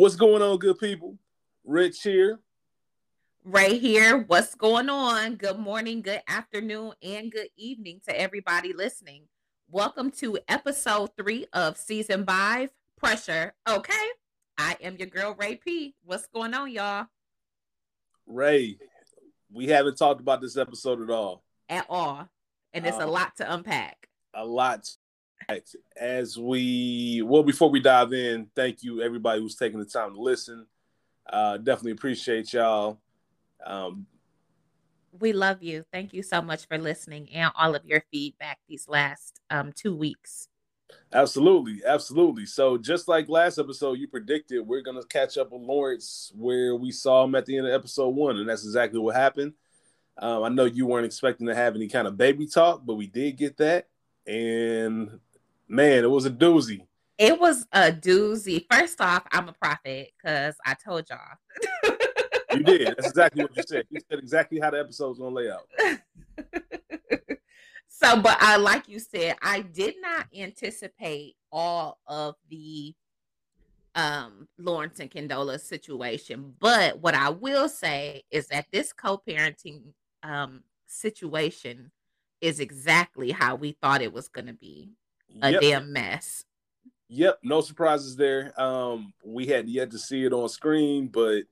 What's going on, good people? Rich here. Ray here. What's going on? Good morning, good afternoon, and good evening to everybody listening. Welcome to episode three of season five Pressure. Okay. I am your girl, Ray P. What's going on, y'all? Ray, we haven't talked about this episode at all. At all. And it's a Um, lot to unpack. A lot. As we, well, before we dive in, thank you everybody who's taking the time to listen. Uh, definitely appreciate y'all. Um, We love you. Thank you so much for listening and all of your feedback these last um, two weeks. Absolutely, absolutely. So just like last episode, you predicted we're gonna catch up with Lawrence where we saw him at the end of episode one, and that's exactly what happened. Um, I know you weren't expecting to have any kind of baby talk, but we did get that, and man, it was a doozy. It was a doozy. First off, I'm a prophet because I told y'all. You did. That's exactly what you said. You said exactly how the episode's gonna lay out. so, but I like you said, I did not anticipate all of the um Lawrence and Condola situation. But what I will say is that this co-parenting um situation is exactly how we thought it was gonna be. A Yep, damn mess. yep. No surprises there. Um, we had yet to see it on screen, but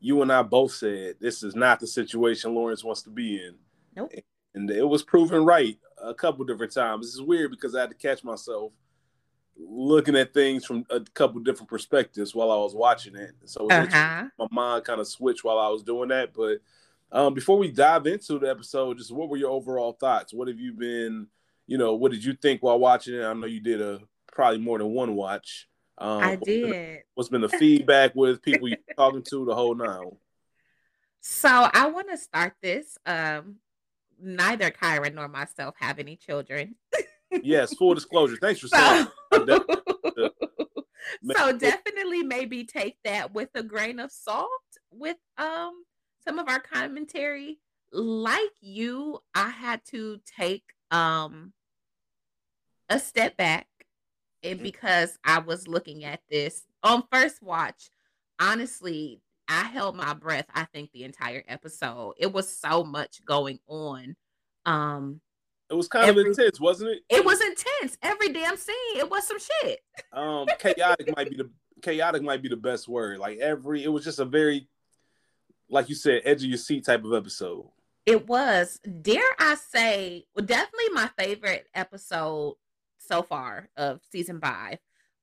you and I both said this is not the situation Lawrence wants to be in. Nope. and it was proven right a couple different times. This is weird because I had to catch myself looking at things from a couple different perspectives while I was watching it. So it. Uh-huh. my mind kind of switched while I was doing that. But um, before we dive into the episode, just what were your overall thoughts? What have you been, you know, what did you think while watching it? I know you did a probably more than one watch. Um, I what's been- did. What's been the feedback with people you're talking to the whole nine? So I want to start this. Um, neither Kyra nor myself have any children. Yes, full disclosure. Thanks for saying. So, that. so definitely maybe take that with a grain of salt with um some of our commentary. Like you, I had to take um a step back and Mhm. because I was looking at this on first watch, honestly, I held my breath, I think, the entire episode. It was so much going on. Um, It was kind Every- of intense, wasn't it? it was intense. Every damn scene, it was some shit. um chaotic might be the chaotic might be the best word. Like every it was just a very like you said, edge of your seat type of episode. It was, dare I say, well, definitely my favorite episode so far of season five.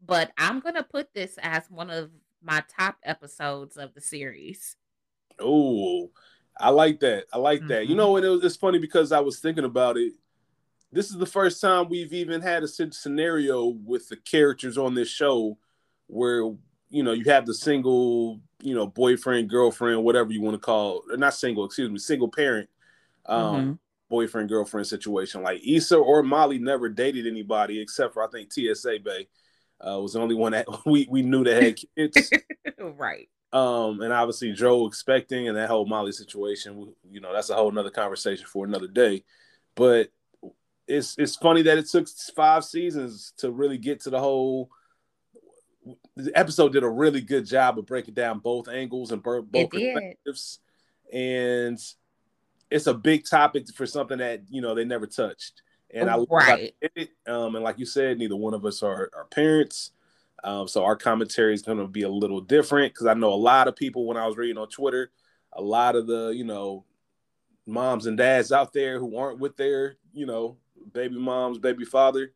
But I'm gonna put this as one of my top episodes of the series. Oh, I like that. I like that. You Mhm. know, and it was, it's funny because I was thinking about it. This is the first time we've even had a sce- scenario with the characters on this show where you know you have the single, you know, boyfriend, girlfriend, whatever you want to call, or not single, excuse me, single parent, um, Mhm. Boyfriend girlfriend situation. Like Issa or Molly never dated anybody except for I think TSA Bay uh, was the only one that we we knew that had kids. right. Um, and obviously Joe expecting and that whole Molly situation, you know, that's a whole nother conversation for another day. But it's it's funny that it took five seasons to really get to the whole. The episode did a really good job of breaking down both angles and both perspectives, and it's a big topic for something that you know they never touched. And I Right. it. Um, and like you said, neither one of us are, are parents. Um, so our commentary is going to be a little different because I know a lot of people when I was reading on Twitter, a lot of the you know moms and dads out there who aren't with their you know baby moms, baby father,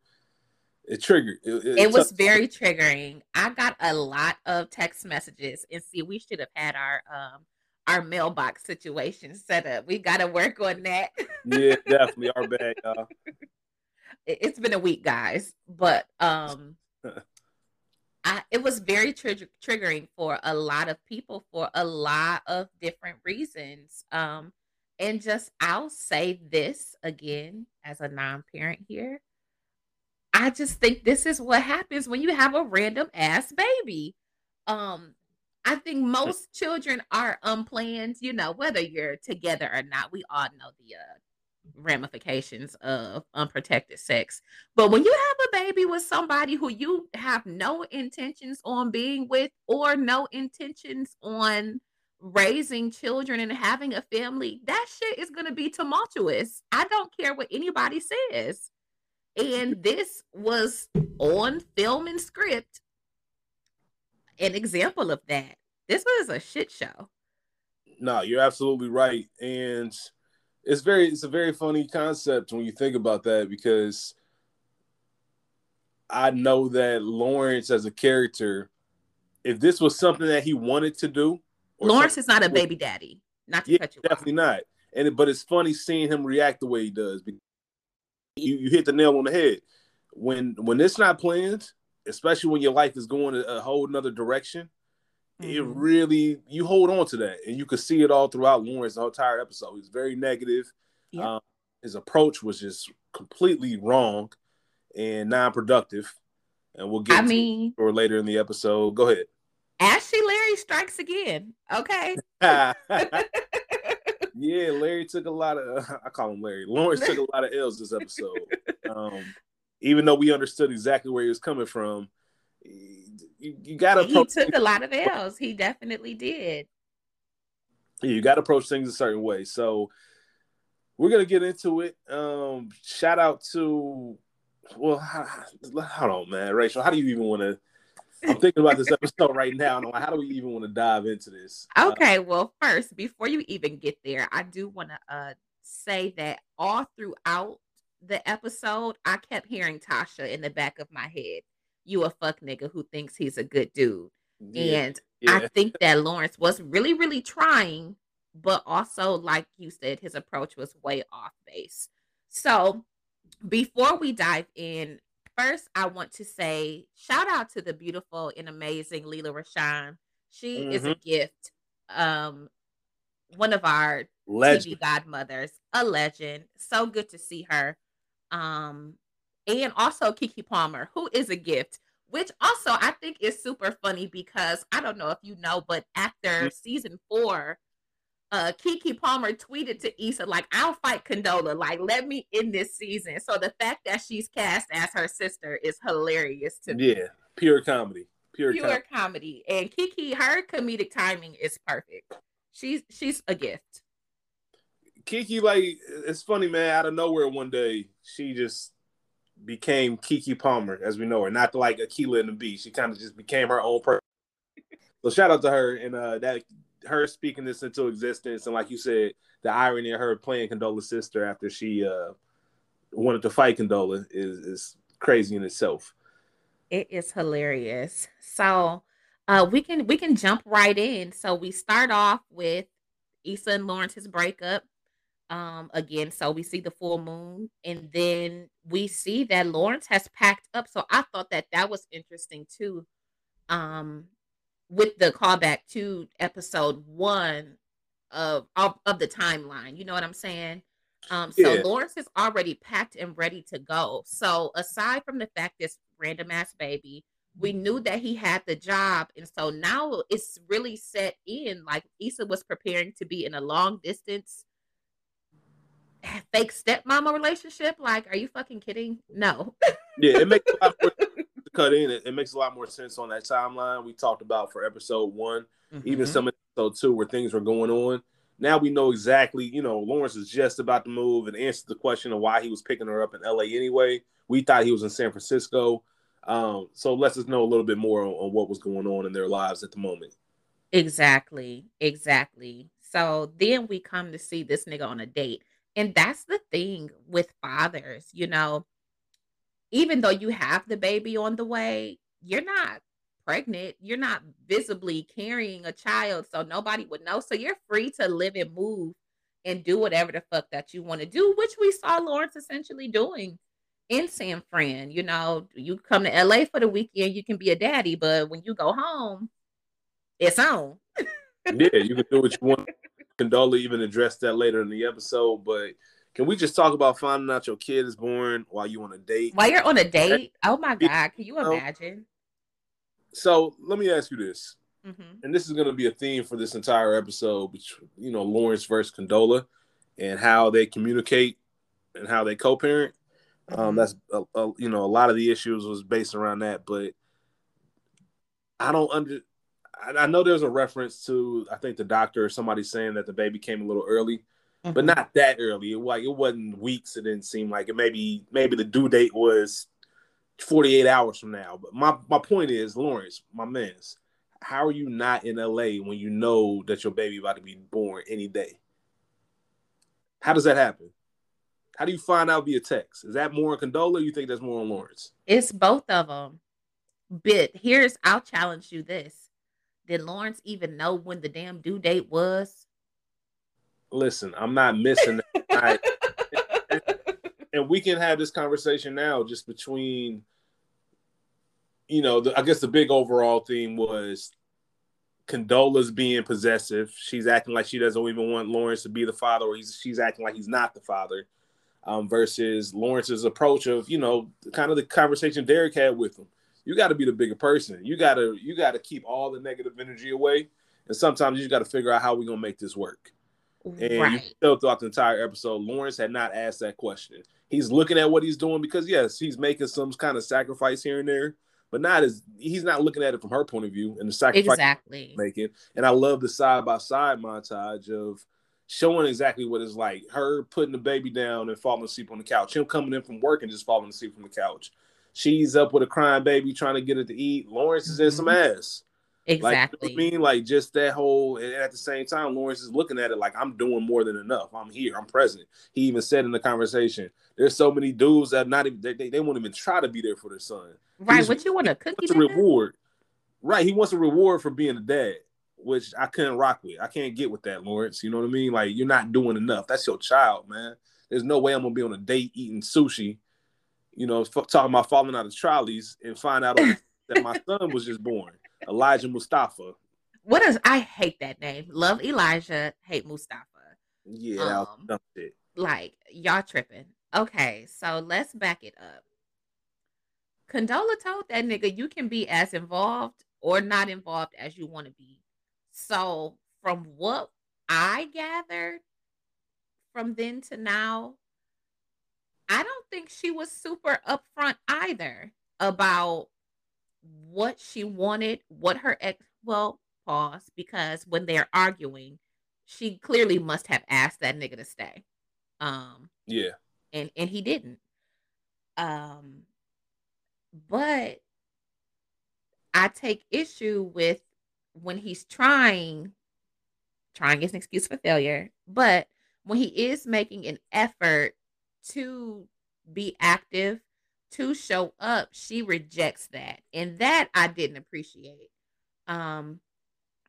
it triggered. It, It was very triggering. I got a lot of text messages, and see, we should have had our um our mailbox situation set up. We got to work on that. yeah, definitely our bad, y'all. it- it's been a week, guys, but um, I it was very trigger- triggering for a lot of people for a lot of different reasons. Um, and just I'll say this again as a non-parent here. I just think this is what happens when you have a random ass baby. Um, I think most children are unplanned, you know, whether you're together or not. We all know the uh ramifications of unprotected sex. But when you have a baby with somebody who you have no intentions on being with or no intentions on raising children and having a family, that shit is going to be tumultuous. I don't care what anybody says. And this was on film and script an example of that. This was a shit show. No, you're absolutely right. And it's very it's a very funny concept when you think about that because I know that Lawrence as a character, if this was something that he wanted to do, Lawrence is not a baby daddy. Not to yeah, cut you definitely off. not. And but it's funny seeing him react the way he does. You, you hit the nail on the head. When when it's not planned, especially when your life is going a whole another direction, mm-hmm. it really you hold on to that, and you could see it all throughout Lawrence the entire episode. He's very negative. Yeah. Um, his approach was just completely wrong and non-productive, and we'll get I mean, or later in the episode. Go ahead. Ashy Larry strikes again. Okay. yeah, Larry took a lot of. I call him Larry. Lawrence took a lot of L's this episode. Um, even though we understood exactly where he was coming from, you, you got to. He took a lot of L's. He definitely did. You got to approach things a certain way. So we're gonna get into it. Um, shout out to. Well, hold on, man, Rachel. How do you even want to? I'm thinking about this episode right now. And like, how do we even want to dive into this? Okay, uh, well, first, before you even get there, I do want to uh, say that all throughout the episode, I kept hearing Tasha in the back of my head. You a fuck nigga who thinks he's a good dude. Yeah, and yeah. I think that Lawrence was really, really trying, but also, like you said, his approach was way off base. So before we dive in, first I want to say shout out to the beautiful and amazing Lela Rochon. She mm-hmm. is a mm-hmm. gift. Um, one of our legend. TV godmothers, a legend. So good to see her. Um, and also Keke Palmer, who is a gift, which also I think is super funny because I don't know if you know, but after season four, uh Keke Palmer tweeted to Issa, like, I'll fight Condola. Like, let me in this season. So the fact that she's cast as her sister is hilarious to me. Yeah, pure comedy. Pure, pure com- comedy. And Keke, her comedic timing is perfect. She's she's a gift. Keke, like, it's funny, man. Out of nowhere, one day she just became Keke Palmer, as we know her. Not like Akeelah and the Bee. She kind of just became her own person. so shout out to her and uh, that her speaking this into existence, and like you said, the irony of her playing Condola's sister after she uh, wanted to fight Condola is is crazy in itself. It is hilarious. So uh, we can we can jump right in. So we start off with Issa and Lawrence's breakup um again so we see the full moon and then we see that lawrence has packed up. So i thought that that was interesting too um with the callback to episode one of of, of the timeline you know what i'm saying? Um so yeah. lawrence is already packed and ready to go. So aside from the fact this random ass baby we knew that he had the job and so now it's really set in like Issa was preparing to be in a long distance fake stepmama relationship? Like, are you fucking kidding? No. yeah, it makes a lot more to cut in. It, it, makes a lot more sense on that timeline we talked about for episode one, mm-hmm. even some episode two where things were going on. Now we know exactly, you know, Lawrence is just about to move and answer the question of why he was picking her up in LA anyway. We thought he was in San Francisco. Um, so let us just know a little bit more on, on what was going on in their lives at the moment. Exactly. Exactly. So then we come to see this nigga on a date. And that's the thing with fathers, you know, even though you have the baby on the way, you're not pregnant. You're not visibly carrying a child, so nobody would know. So you're free to live and move and do whatever the fuck that you want to do, which we saw Lawrence essentially doing in San Fran. You know, you come to LA for the weekend, you can be a daddy, but when you go home, it's on. yeah, you can do what you want Condola even addressed that later in the episode, but can we just talk about finding out your kid is born while you're on a date? While you're on a date? Oh my god, can you imagine? So let me ask you this, mm-hmm. and this is going to be a theme for this entire episode, which you know Lawrence versus Condola, and how they communicate and how they co-parent. Um, mm-hmm. that's a, a, you know a lot of the issues was based around that, but I don't under. I, I know there's a reference to I think the doctor or somebody saying that the baby came a little early, mm-hmm. but not that early. It, like it wasn't weeks. It didn't seem like it. Maybe maybe the due date was 48 hours from now. But my my point is, Lawrence, my man's, how are you not in LA when you know that your baby about to be born any day? How does that happen? How do you find out via text? Is that more on Condola? you think that's more on Lawrence? It's both of them. But here's I'll challenge you this. Did Lawrence even know when the damn due date was? Listen, I'm not missing that. and we can have this conversation now just between you know, the, I guess the big overall theme was Condola's being possessive. She's acting like she doesn't even want Lawrence to be the father, or she's acting like he's not the father. Um, versus Lawrence's approach of, you know, kind of the conversation Derek had with him. You got to be the bigger person. You got to you got to keep all the negative energy away, and sometimes you got to figure out how we're gonna make this work. And right. you still throughout the entire episode, Lawrence had not asked that question. He's looking at what he's doing because yes, he's making some kind of sacrifice here and there, but not as he's not looking at it from her point of view and the sacrifice exactly making. And I love the side by side montage of showing exactly what it's like. Her putting the baby down and falling asleep on the couch. Him coming in from work and just falling asleep from the couch. She's up with a crying baby trying to get it to eat. Lawrence is in some mm-hmm. ass. Exactly. Like, you know I mean, like just that whole, and at the same time, Lawrence is looking at it like I'm doing more than enough. I'm here. I'm present. He even said in the conversation, "There's so many dudes that not even they, they, won't even try to be there for their son." Right. what you want a cookie? a reward. Right. He wants a reward for being a dad, which I couldn't rock with. I can't get with that, Lawrence. You know what I mean? Like you're not doing enough. That's your child, man. There's no way I'm gonna be on a date eating sushi. You know, f- talking about falling out of trolleys and find out that my son was just born. Elijah Mustafa. What is I hate that name. Love Elijah, hate Mustafa. Yeah, um, like y'all tripping. Okay, so let's back it up. Condola told that nigga you can be as involved or not involved as you want to be. So from what I gathered from then to now, I don't think she was super upfront either about what she wanted, what her ex well, pause, because when they're arguing, she clearly must have asked that nigga to stay. Um Yeah. And and he didn't. Um but I take issue with when he's trying trying is an excuse for failure, but when he is making an effort to be active to show up, she rejects that. And that I didn't appreciate. Um,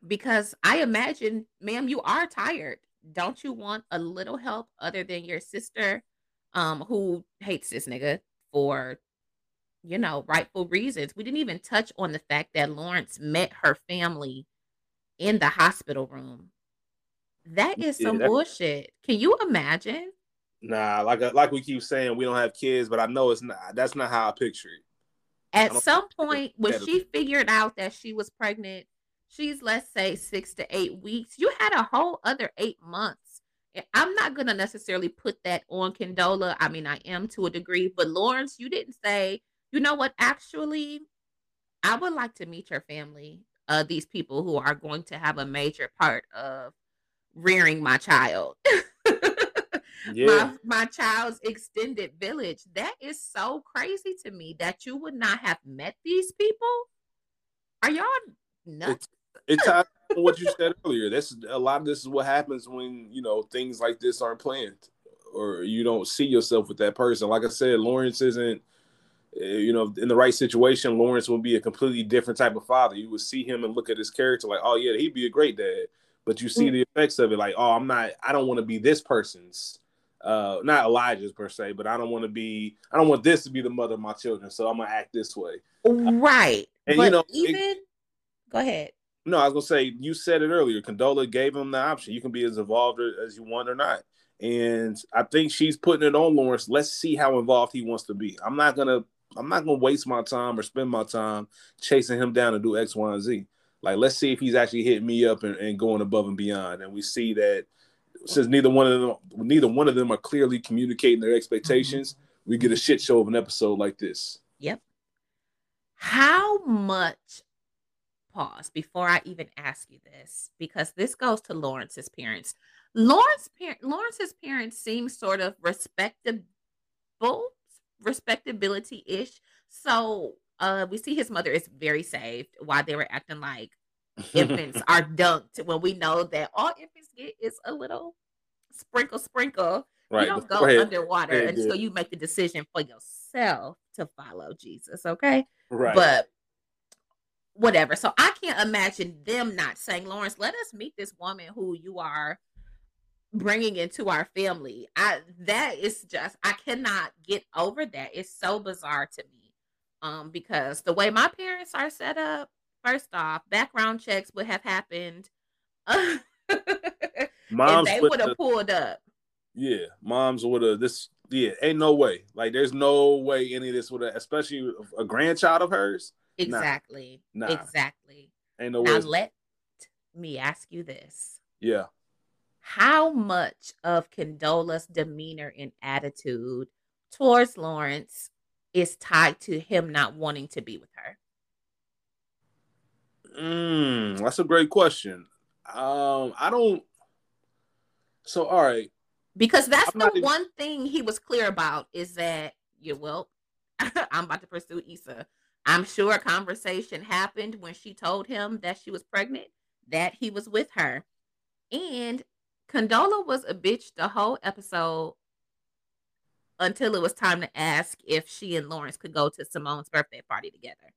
because I imagine, ma'am, you are tired. Don't you want a little help other than your sister, um, who hates this nigga for, you know, rightful reasons? We didn't even touch on the fact that Lawrence met her family in the hospital room. That is some yeah, bullshit. Can you imagine? Nah, like uh, like we keep saying, we don't have kids, but I know it's not. That's not how I picture it. At some point, when she figured out that she was pregnant, she's let's say six to eight weeks. You had a whole other eight months. I'm not gonna necessarily put that on Condola. I mean, I am to a degree, but Lawrence, you didn't say. You know what? Actually, I would like to meet your family. Uh, these people who are going to have a major part of rearing my child. yeah. my, my child's extended village. That is so crazy to me that you would not have met these people. Are y'all nuts? It's, it's what you said earlier. This a lot of this is what happens when you know things like this aren't planned, or you don't see yourself with that person. Like I said, Lawrence isn't. Eh, you know, in the right situation, Lawrence will be a completely different type of father. You would see him and look at his character like, oh yeah, he'd be a great dad. But you see mm. the effects of it, like, oh, I'm not. I don't want to be this person's uh not Elijah's per se, but I don't want to be I don't want this to be the mother of my children, so I'm gonna act this way. Right. And but you know even it, go ahead. No, I was gonna say you said it earlier. Condola gave him the option. You can be as involved as you want or not. And I think she's putting it on Lawrence. Let's see how involved he wants to be. I'm not gonna I'm not gonna waste my time or spend my time chasing him down to do X, Y, and Z. Like let's see if he's actually hitting me up and, and going above and beyond. And we see that since neither one of them neither one of them are clearly communicating their expectations, mm-hmm. we get a shit show of an episode like this. Yep. How much pause before I even ask you this because this goes to Lawrence's parents. Lawrence par- Lawrence's parents seem sort of respectable, respectability ish. So uh, we see his mother is very saved while they were acting like infants are dunked when we know that all infants get is a little sprinkle, sprinkle. Right. You don't go underwater until you make the decision for yourself to follow Jesus. Okay. Right. But whatever. So I can't imagine them not saying, Lawrence, let us meet this woman who you are bringing into our family. I that is just I cannot get over that. It's so bizarre to me. Um, because the way my parents are set up, first off, background checks would have happened. moms they would have pulled up. Yeah, moms would have this. Yeah, ain't no way. Like, there's no way any of this would have, especially a grandchild of hers. Exactly. Nah. Exactly. Ain't no now way. let me ask you this. Yeah. How much of Condola's demeanor and attitude towards Lawrence is tied to him not wanting to be with her? Mm, that's a great question. Um, I don't. So, all right. Because that's I'm the one thing he was clear about is that you well, I'm about to pursue Issa. I'm sure a conversation happened when she told him that she was pregnant, that he was with her. And Condola was a bitch the whole episode until it was time to ask if she and Lawrence could go to Simone's birthday party together.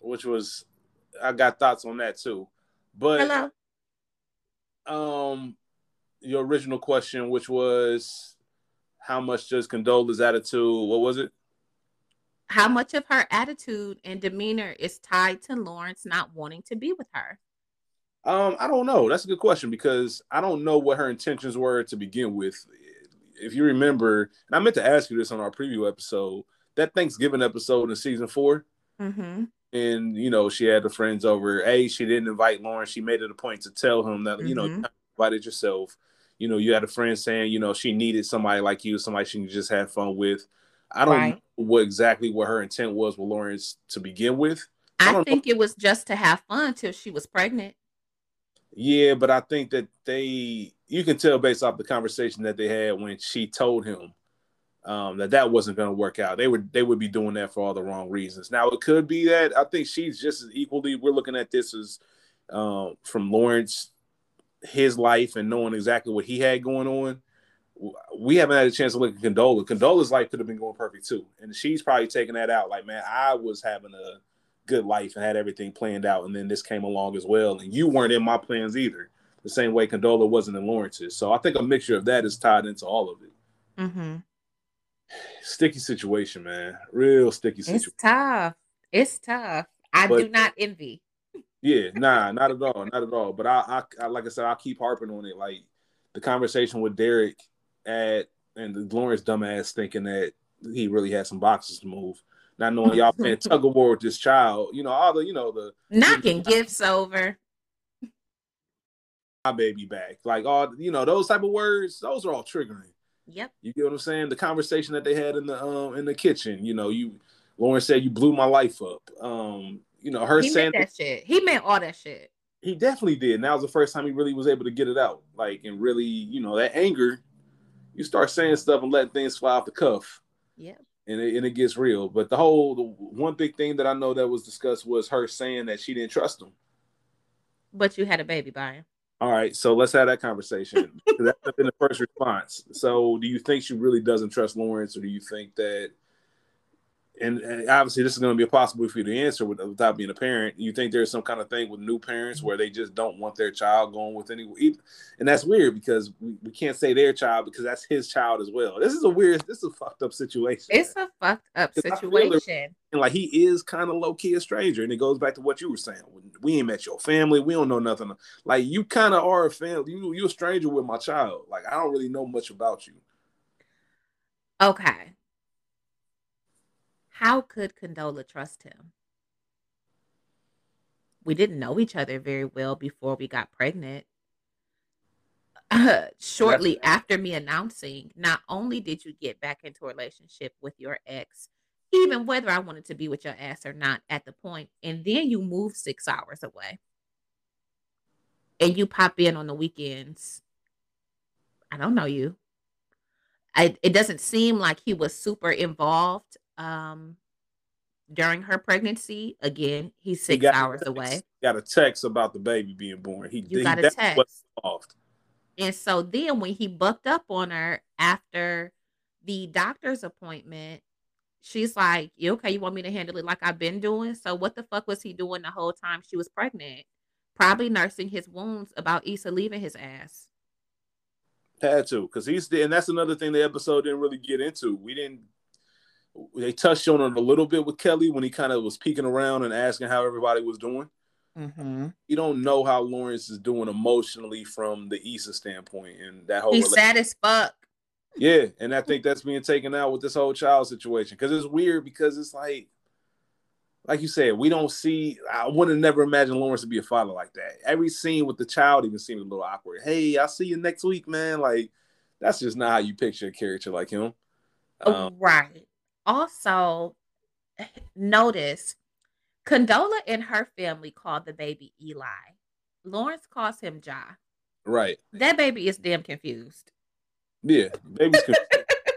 Which was I got thoughts on that too. But Hello. Um your original question, which was how much does Condola's attitude, what was it? How much of her attitude and demeanor is tied to Lawrence not wanting to be with her? Um, I don't know. That's a good question because I don't know what her intentions were to begin with. If you remember, and I meant to ask you this on our preview episode, that Thanksgiving episode in season 4 mm-hmm and you know she had the friends over. A, she didn't invite Lauren. She made it a point to tell him that mm-hmm. you know you invited yourself. You know you had a friend saying you know she needed somebody like you, somebody she can just have fun with. I don't right. know what exactly what her intent was with Lawrence to begin with. I, I think know. it was just to have fun till she was pregnant. Yeah, but I think that they you can tell based off the conversation that they had when she told him um, that that wasn't going to work out. They would they would be doing that for all the wrong reasons. Now it could be that I think she's just as equally. We're looking at this as um, from Lawrence, his life and knowing exactly what he had going on. We haven't had a chance to look at Condola. Condola's life could have been going perfect too, and she's probably taking that out. Like, man, I was having a good life and had everything planned out, and then this came along as well, and you weren't in my plans either. The same way Condola wasn't in Lawrence's. So I think a mixture of that is tied into all of it. Mm-hmm sticky situation, man. Real sticky situation. It's tough. It's tough. I but, do not envy. Yeah, nah, not at all, not at all. But I, I, I, like I said, I'll keep harping on it. Like the conversation with Derek at and the glorious dumbass thinking that he really had some boxes to move. Not knowing y'all playing tug of war with this child, you know, all the, you know, the knocking gifts over. My baby back, like all, you know, those type of words. Those are all triggering. Yep. You get what I'm saying? The conversation that they had in the um in the kitchen, you know, you Lauren said you blew my life up. Um, you know, her he saying that shit. He meant all that shit. He definitely did. And that was the first time he really was able to get it out. Like and really, you know, that anger, you start saying stuff and letting things fly off the cuff. Yeah. And it, and it gets real. But the whole the one big thing that I know that was discussed was her saying that she didn't trust him. But you had a baby by him. All right, so let's have that conversation. That's been the first response. So, do you think she really doesn't trust Lawrence, or do you think that? And, and obviously, this is going to be impossible for you to answer without being a parent. You think there's some kind of thing with new parents where they just don't want their child going with any, and that's weird because we, we can't say their child because that's his child as well. This is a weird, this is a fucked up situation. It's a fucked up situation and like he is kind of low key a stranger. And it goes back to what you were saying. We ain't met your family. We don't know nothing. Like you kind of are a family. You you a stranger with my child. Like I don't really know much about you. Okay. How could Condola trust him? We didn't know each other very well before we got pregnant. uh, shortly after me announcing, not only did you get back into a relationship with your ex, even whether I wanted to be with your ass or not at the point, and then you move six hours away and you pop in on the weekends. I don't know you. I, it doesn't seem like he was super involved um, during her pregnancy. Again, he's six he hours away. Got a text about the baby being born. He you got a text. And so then when he bucked up on her after the doctor's appointment, she's like, You okay? You want me to handle it like I've been doing? So what the fuck was he doing the whole time she was pregnant? Probably nursing his wounds about Issa leaving his ass. Had to, because he's and that's another thing the episode didn't really get into. We didn't they touched on it a little bit with Kelly when he kind of was peeking around and asking how everybody was doing. Mm-hmm. You don't know how Lawrence is doing emotionally from the Issa standpoint, and that whole. He's sad as fuck. Yeah, and I think that's being taken out with this whole child situation because it's weird because it's like, like you said, we don't see. I would have never imagined Lawrence to be a father like that. Every scene with the child even seemed a little awkward. Hey, I'll see you next week, man. Like that's just not how you picture a character like him. Um, right. Also, notice Condola and her family called the baby Eli. Lawrence calls him Ja. Right. That baby is damn confused. Yeah, baby's confused.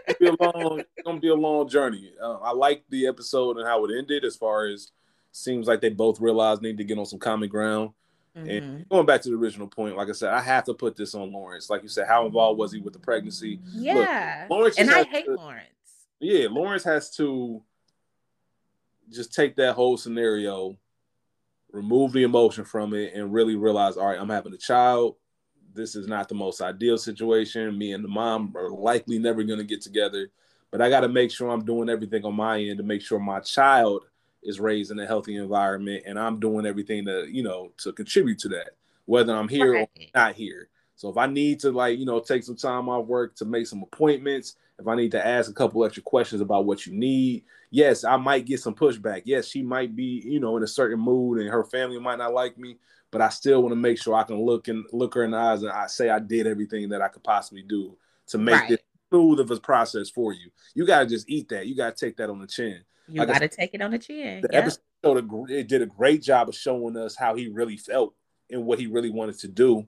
it's, gonna be a long, it's gonna be a long journey. Uh, I like the episode and how it ended. As far as seems like they both realized need to get on some common ground. Mm-hmm. And going back to the original point, like I said, I have to put this on Lawrence. Like you said, how involved was he with the pregnancy? Yeah, Look, Lawrence and I hate to, Lawrence. Yeah, Lawrence has to just take that whole scenario, remove the emotion from it, and really realize, all right, I'm having a child. This is not the most ideal situation. Me and the mom are likely never going to get together, but I got to make sure I'm doing everything on my end to make sure my child is raised in a healthy environment, and I'm doing everything to, you know, to contribute to that, whether I'm here right. or not here. So if I need to, like, you know, take some time off work to make some appointments, if I need to ask a couple extra questions about what you need, yes, I might get some pushback. Yes, she might be, you know, in a certain mood and her family might not like me, but I still want to make sure I can look and look her in the eyes and I say I did everything that I could possibly do to make right. this smooth of a process for you. You gotta just eat that. You gotta take that on the chin. You like gotta take it on the chin. The yep. episode it did a great job of showing us how he really felt and what he really wanted to do,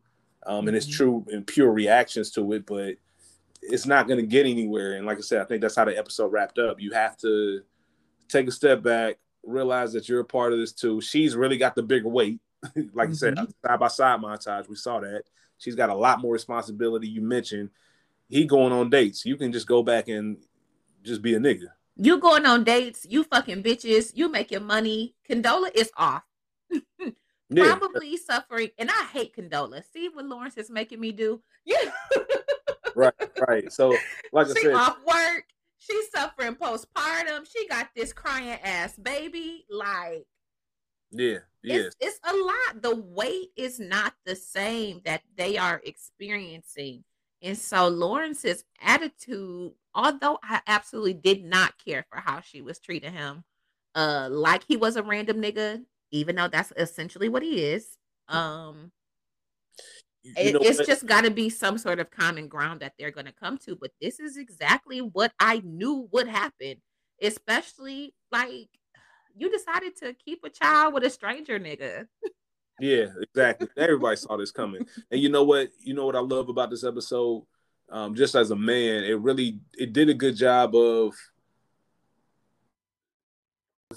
um, mm-hmm. and his mm-hmm. true and pure reactions to it. But it's not going to get anywhere. And like I said, I think that's how the episode wrapped up. You have to take a step back, realize that you're a part of this too. She's really got the bigger weight. like mm-hmm. you said, side by side montage, we saw that. She's got a lot more responsibility. You mentioned he going on dates. You can just go back and just be a nigga. You going on dates, you fucking bitches, you making money. Condola is off. Probably suffering, and I hate Condola. See what Lawrence is making me do? Yeah. Right, right. So, like she I said, off work. She's suffering postpartum. She got this crying ass baby. Like, yeah, yeah. It's, it's a lot. The weight is not the same that they are experiencing. And so Lawrence's attitude, although I absolutely did not care for how she was treating him, uh, like he was a random nigga, even though that's essentially what he is. Um, it, it's what? just got to be some sort of common ground that they're going to come to. But this is exactly what I knew would happen, especially like you decided to keep a child with a stranger nigga. yeah, exactly. Everybody saw this coming. And you know what? You know what I love about this episode? Um, just as a man, it really it did a good job of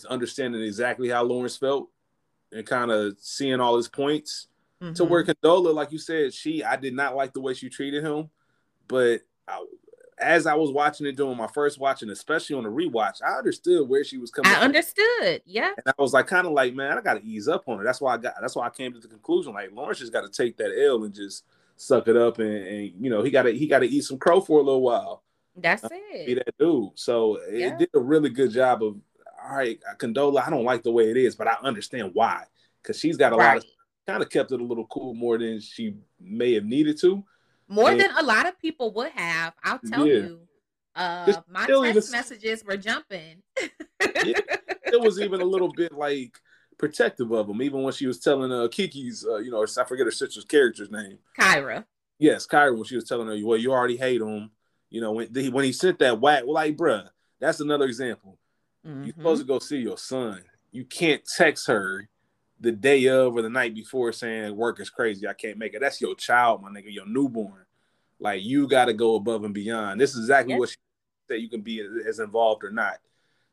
understanding exactly how Lawrence felt and kind of seeing all his points Mm-hmm. To where Condola, like you said, she I did not like the way she treated him, but I, as I was watching it doing my first watching, especially on the rewatch, I understood where she was coming. I from. understood, yeah. And I was like, kind of like, man, I got to ease up on her. That's why I got. That's why I came to the conclusion, like Lawrence just got to take that L and just suck it up, and, and you know he got to he got to eat some crow for a little while. That's it. Be that dude. So yeah. it did a really good job of. All right, Condola, I don't like the way it is, but I understand why because she's got a right. lot of kind of kept it a little cool more than she may have needed to. More and, than a lot of people would have. I'll tell yeah. you. Uh, my text even, messages were jumping. yeah, it was even a little bit like protective of him, even when she was telling uh, Keke's, uh, you know, I forget her sister's character's name, Kyra. Yes, Kyrie when she was telling her, "Well, you already hate him." You know, when he, when he sent that whack, well, like, bruh, that's another example. Mm-hmm. You're supposed to go see your son. You can't text her the day of or the night before saying work is crazy. I can't make it. That's your child, my nigga, your newborn. Like you got to go above and beyond. This is exactly what she said. You can be as involved or not.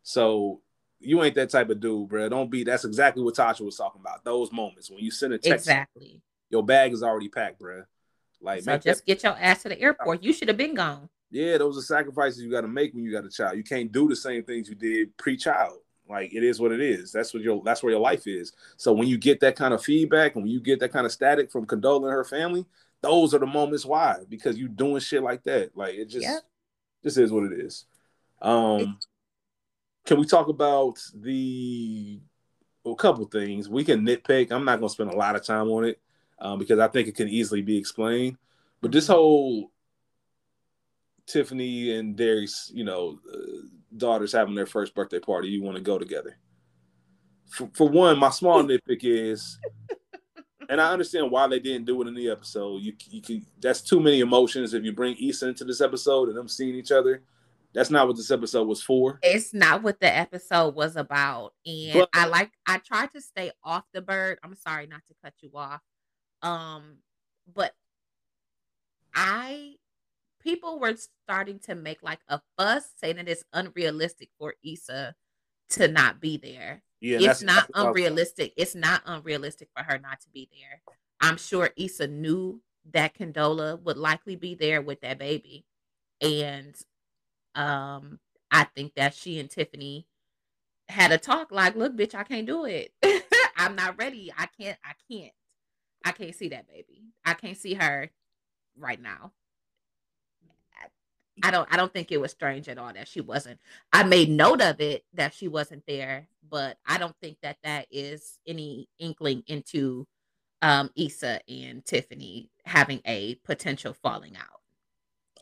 So you ain't that type of dude, bro. Don't be. That's exactly what Tasha was talking about. Those moments when you send a text, exactly. Your bag is already packed, bro. Like, so just that- get your ass to the airport. You should have been gone. Yeah, those are sacrifices you got to make when you got a child. You can't do the same things you did pre-child. Like it is what it is. That's what your that's where your life is. So when you get that kind of feedback and when you get that kind of static from Condola and her family, those are the moments why because you doing shit like that. Like it just this is what it is. Um can we talk about the a couple things? We can nitpick. I'm not gonna spend a lot of time on it um, because I think it can easily be explained. But this mm-hmm. whole Tiffany and Derek's, you know, uh, daughters having their first birthday party, you want to go together. For, for one, my small nitpick is, and I understand why they didn't do it in the episode. You, you can, that's too many emotions. If you bring Issa into this episode and them seeing each other, that's not what this episode was for. It's not what the episode was about. And but, I like I tried to stay off the bird. I'm sorry not to cut you off. Um, but I people were starting to make like a fuss saying that it's unrealistic for Issa to not be there. Yeah, it's not unrealistic. It's not unrealistic for her not to be there. I'm sure Issa knew that Condola would likely be there with that baby. And um I think that she and Tiffany had a talk like, look, bitch, I can't do it. I'm not ready. I can't, I can't. I can't see that baby. I can't see her right now. I don't I don't think it was strange at all that she wasn't. I made note of it that she wasn't there, but I don't think that that is any inkling into um Issa and Tiffany having a potential falling out.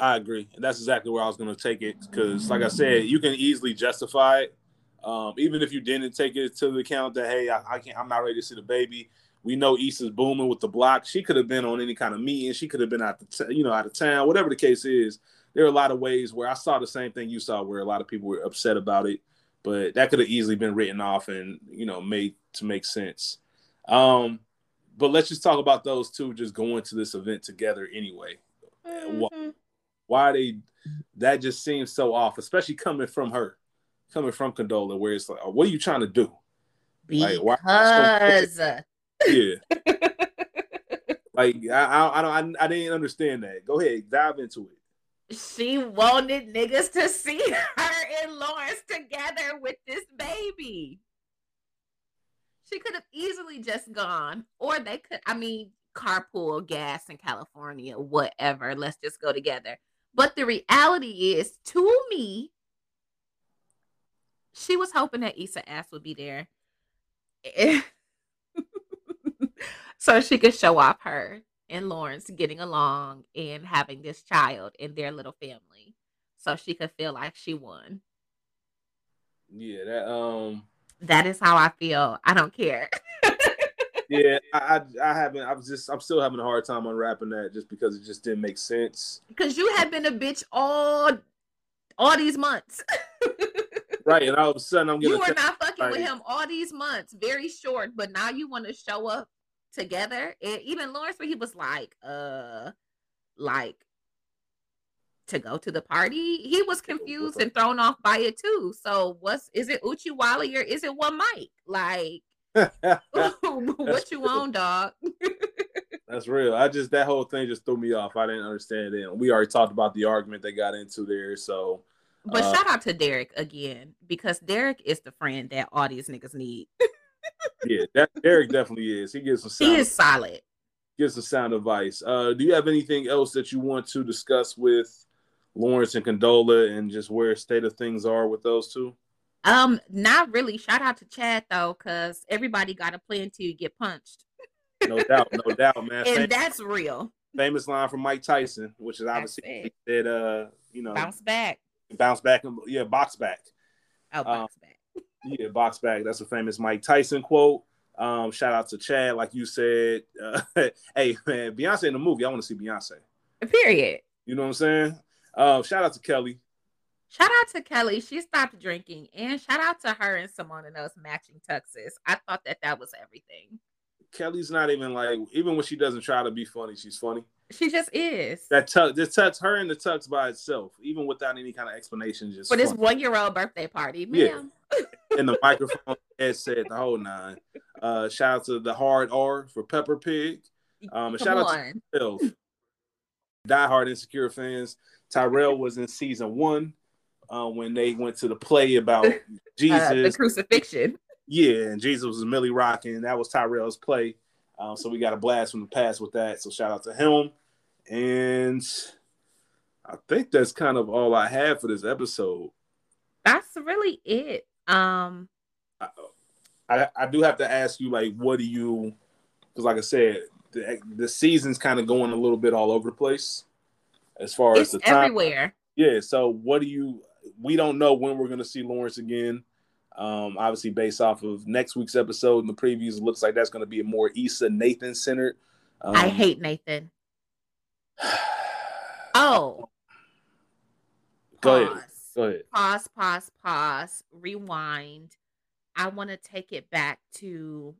I agree. And that's exactly where I was going to take it cuz like I said, you can easily justify it um, even if you didn't take it to the account that hey, I, I can't I'm not ready to see the baby. We know Issa's booming with the Blocc. She could have been on any kind of meeting. She could have been out the t- you know out of town, whatever the case is there are a lot of ways where I saw the same thing you saw, where a lot of people were upset about it, but that could have easily been written off and you know made to make sense. Um, but let's just talk about those two just going to this event together anyway. Mm-hmm. Why, why they that just seems so off, especially coming from her, coming from Condola, where it's like, what are you trying to do? Because like, why? yeah. like I, I, I don't I, I didn't understand that. Go ahead, dive into it she wanted niggas to see her and Lawrence together with this baby. She could have easily just gone, or they could, I mean, carpool gas in California, whatever. Let's just go together. But the reality is, to me, she was hoping that Issa ass would be there. so she could show off her and Lawrence getting along and having this child in their little family so she could feel like she won. Yeah, that um that is how I feel. I don't care. yeah, I, I, I haven't. I was just. I'm still having a hard time unwrapping that, just because it just didn't make sense. Because you had been a bitch all, all these months. right, and all of a sudden I'm getting. You were not fucking with him all these months, very short, but now you want to show up together. And even Lawrence, where he was like, uh, like to go to the party, he was confused and thrown off by it too. So what's is it Uchi Wally or is it one Mike? Like what you on, dog? That's real. I just that whole thing just threw me off. I didn't understand it. We already talked about the argument they got into there. So but uh, shout out to Derek again because Derek is the friend that all these niggas need yeah, that Derek definitely is. He gives some. Sound, he is solid. Gives some sound advice. Uh, do you have anything else that you want to discuss with Lawrence and Condola, and just where state of things are with those two? Um, not really. Shout out to Chad though, because everybody got a plan to get punched. no doubt, no doubt, man. and that's real. Famous line from Mike Tyson, which is obviously that uh, you know, bounce back, bounce back, and yeah, box back. Oh, box um, back. Yeah, box back. That's a famous Mike Tyson quote. Um, shout out to Chad, like you said. Uh, hey man, Beyonce in the movie. I want to see Beyonce. Period. You know what I'm saying? Uh, shout out to Kelly. Shout out to Kelly. She stopped drinking, and shout out to her and Simone and those matching tuxes. I thought that that was everything. Kelly's not even like even when she doesn't try to be funny, she's funny. She just is. That tux, this tux, her and the tux by itself, even without any kind of explanation, just for this one year old birthday party, ma'am. Yeah. and the microphone headset, the whole nine. Uh, shout out to the hard R for Peppa Pig. Um, shout on. out to Tyrell. diehard insecure fans. Tyrell was in season one uh, when they went to the play about Jesus, uh, the crucifixion. Yeah, and Jesus was Milly rocking. That was Tyrell's play. Um, so we got a blast from the past with that. So shout out to him. And I think that's kind of all I have for this episode. That's really it. Um I, I, I do have to ask you, like, what do you because like I said, the, the season's kind of going a little bit all over the place as far it's as the time. everywhere. Yeah. So what do you we don't know when we're gonna see Lawrence again. Um, obviously, based off of next week's episode and the previews, it looks like that's going to be a more Issa Nathan centered. Um, I hate Nathan. oh. Go ahead. Go ahead. Pause, pause, pause. Rewind. I want to take it back to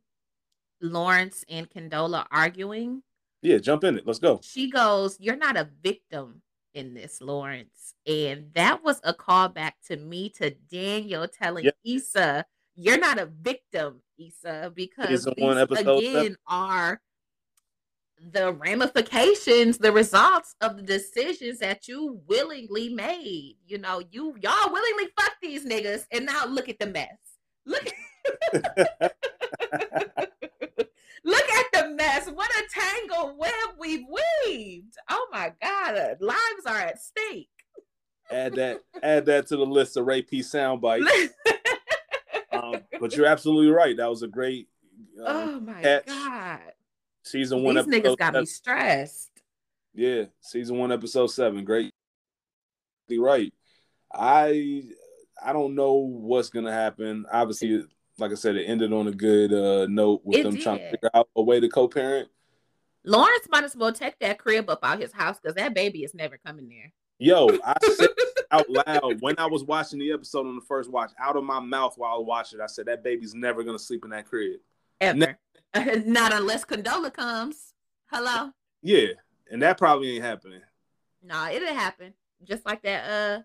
Lawrence and Condola arguing. Yeah, jump in it. Let's go. She goes, You're not a victim in this, Lawrence. And that was a callback to me to Daniel telling yep. Issa, you're not a victim, Issa, because these again are the ramifications, the results of the decisions that you willingly made. You know, you y'all willingly fuck these niggas, and now look at the mess. Look at Look at the mess. What a tangle web we've weaved. Oh my God. Lives are at stake. Add that, add that to the list of Ray P sound bites. um, but you're absolutely right. That was a great um, Oh my catch. God. Season one These niggas got seven. me stressed. Yeah, season one, episode seven. Great. Right. I I don't know what's gonna happen. Obviously, like I said, it ended on a good uh, note with it them did. trying to figure out a way to co-parent. Lawrence might as well take that crib up out his house because that baby is never coming there. Yo, I said out loud when I was watching the episode on the first watch, out of my mouth while I was watching it, I said that baby's never gonna sleep in that crib. Ever. Not unless Condola comes. Hello. Yeah, and that probably ain't happening. No, nah, it'll happen. Just like that uh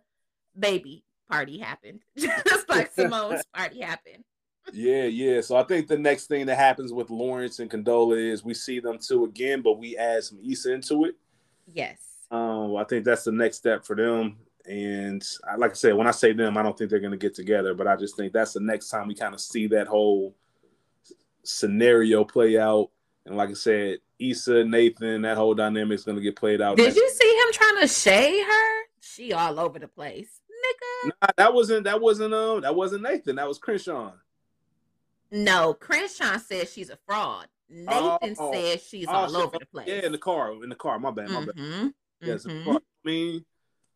baby party happened. Just like Simone's party happened yeah, yeah. So I think the next thing that happens with Lawrence and Condola is we see them two again, but we add some Issa into it. Yes. Um, I think that's the next step for them. And I, like I said, when I say them, I don't think they're going to get together, but I just think that's the next time we kind of see that whole scenario play out. And like I said, Issa, Nathan, that whole dynamic is going to get played out. Did you see him trying to shade her? She all over the place, nigga. Nah, that wasn't that wasn't um that wasn't Nathan. That was Crenshaw. No, Crenshaw says she's a fraud. Nathan oh, says she's oh, all over the place. Yeah, in the car. In the car. My bad. My mm-hmm. bad. Yes, mm-hmm. I mean,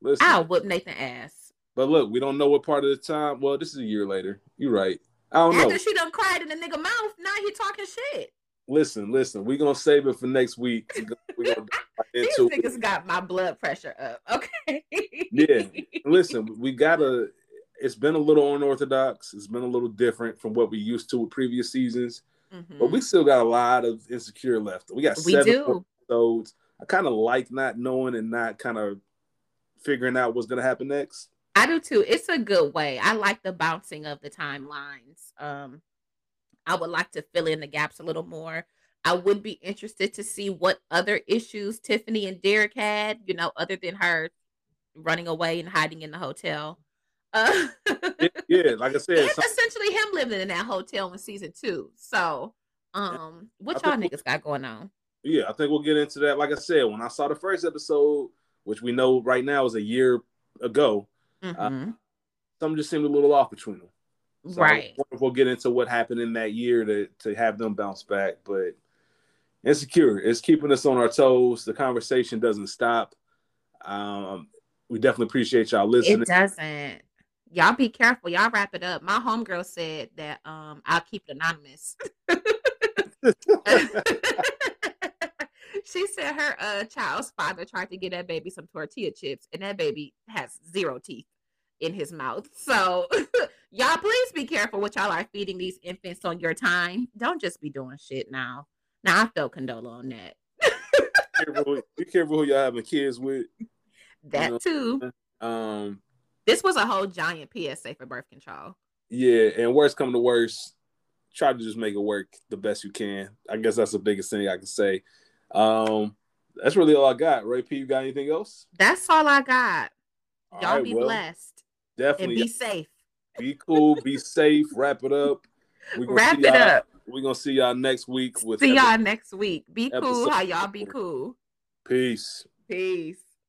listen. I'll whip Nathan ass. But look, we don't know what part of the time. Well, this is a year later. You're right. I don't After know. she done cried in the nigga mouth, now he talking shit. Listen, listen. We're gonna save it for next week. We're gonna These niggas got my blood pressure up. Okay. yeah. Listen, we gotta it's been a little unorthodox. It's been a little different from what we used to with previous seasons. Mm-hmm. But we still got a lot of insecure left. We got we seven do. episodes. I kind of like not knowing and not kind of figuring out what's going to happen next. I do too. It's a good way. I like the bouncing of the timelines. Um, I would like to fill in the gaps a little more. I would be interested to see what other issues Tiffany and Derek had, you know, other than her running away and hiding in the hotel. Uh, yeah, like I said, essentially him living in that hotel in season two. So, um, what y'all niggas got going on? Yeah, I think we'll get into that. Like I said, when I saw the first episode, which we know right now is a year ago, mm-hmm. uh, something just seemed a little off between them. So right. We'll get into what happened in that year to to have them bounce back, but insecure. It's keeping us on our toes. The conversation doesn't stop. Um, we definitely appreciate y'all listening. It doesn't y'all be careful. Y'all wrap it up. My homegirl said that um I'll keep it anonymous. she said her uh child's father tried to get that baby some tortilla chips, and that baby has zero teeth in his mouth. So y'all please be careful what y'all are feeding these infants on your time. Don't just be doing shit now. Now I felt condola on that. be, careful, be careful who y'all having kids with. That you know? too. Um this was a whole giant PSA for birth control. Yeah, and worst come to worst, try to just make it work the best you can. I guess that's the biggest thing I can say. Um, that's really all I got. Ray P, you got anything else? That's all I got. Y'all right, be well, blessed. Definitely. And be safe. Be cool. be safe. Wrap it up. Wrap it up. We're gonna see y'all next week. With see y'all next week. Be cool. How y'all be cool. Peace. Peace.